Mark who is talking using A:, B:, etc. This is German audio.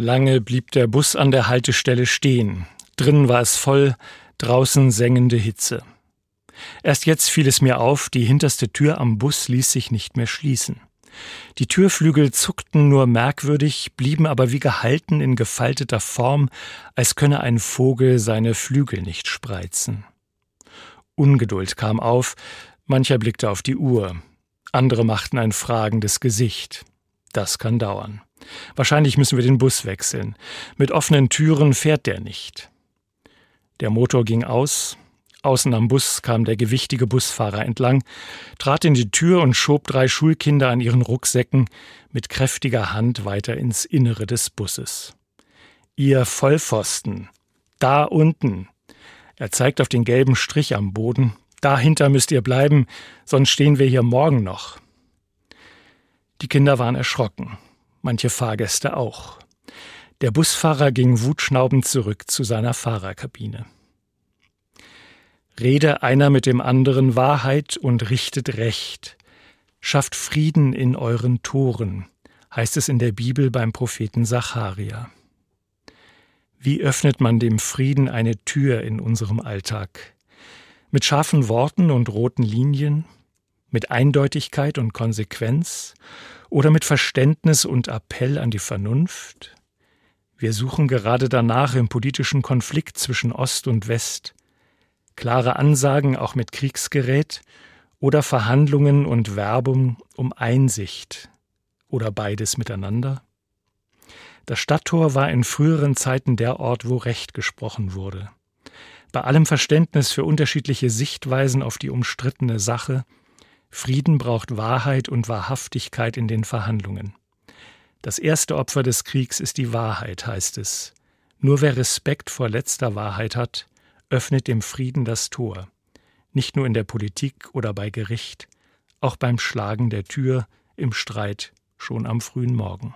A: Lange blieb der Bus an der Haltestelle stehen. Drinnen war es voll, draußen sengende Hitze. Erst jetzt fiel es mir auf, die hinterste Tür am Bus ließ sich nicht mehr schließen. Die Türflügel zuckten nur merkwürdig, blieben aber wie gehalten in gefalteter Form, als könne ein Vogel seine Flügel nicht spreizen. Ungeduld kam auf, mancher blickte auf die Uhr, andere machten ein fragendes Gesicht. Das kann dauern. Wahrscheinlich müssen wir den Bus wechseln. Mit offenen Türen fährt der nicht. Der Motor ging aus, Außen am Bus kam der gewichtige Busfahrer entlang, trat in die Tür und schob drei Schulkinder an ihren Rucksäcken mit kräftiger Hand weiter ins Innere des Busses. Ihr Vollpfosten, da unten. Er zeigt auf den gelben Strich am Boden. Dahinter müsst ihr bleiben, sonst stehen wir hier morgen noch. Die Kinder waren erschrocken, manche Fahrgäste auch. Der Busfahrer ging wutschnaubend zurück zu seiner Fahrerkabine. Rede einer mit dem anderen Wahrheit und richtet Recht. Schafft Frieden in euren Toren, heißt es in der Bibel beim Propheten Zacharia. Wie öffnet man dem Frieden eine Tür in unserem Alltag? Mit scharfen Worten und roten Linien? Mit Eindeutigkeit und Konsequenz? Oder mit Verständnis und Appell an die Vernunft? Wir suchen gerade danach im politischen Konflikt zwischen Ost und West, klare Ansagen auch mit Kriegsgerät oder Verhandlungen und Werbung um Einsicht oder beides miteinander? Das Stadttor war in früheren Zeiten der Ort, wo Recht gesprochen wurde. Bei allem Verständnis für unterschiedliche Sichtweisen auf die umstrittene Sache, Frieden braucht Wahrheit und Wahrhaftigkeit in den Verhandlungen. Das erste Opfer des Kriegs ist die Wahrheit, heißt es. Nur wer Respekt vor letzter Wahrheit hat, öffnet dem Frieden das Tor, nicht nur in der Politik oder bei Gericht, auch beim Schlagen der Tür, im Streit schon am frühen Morgen.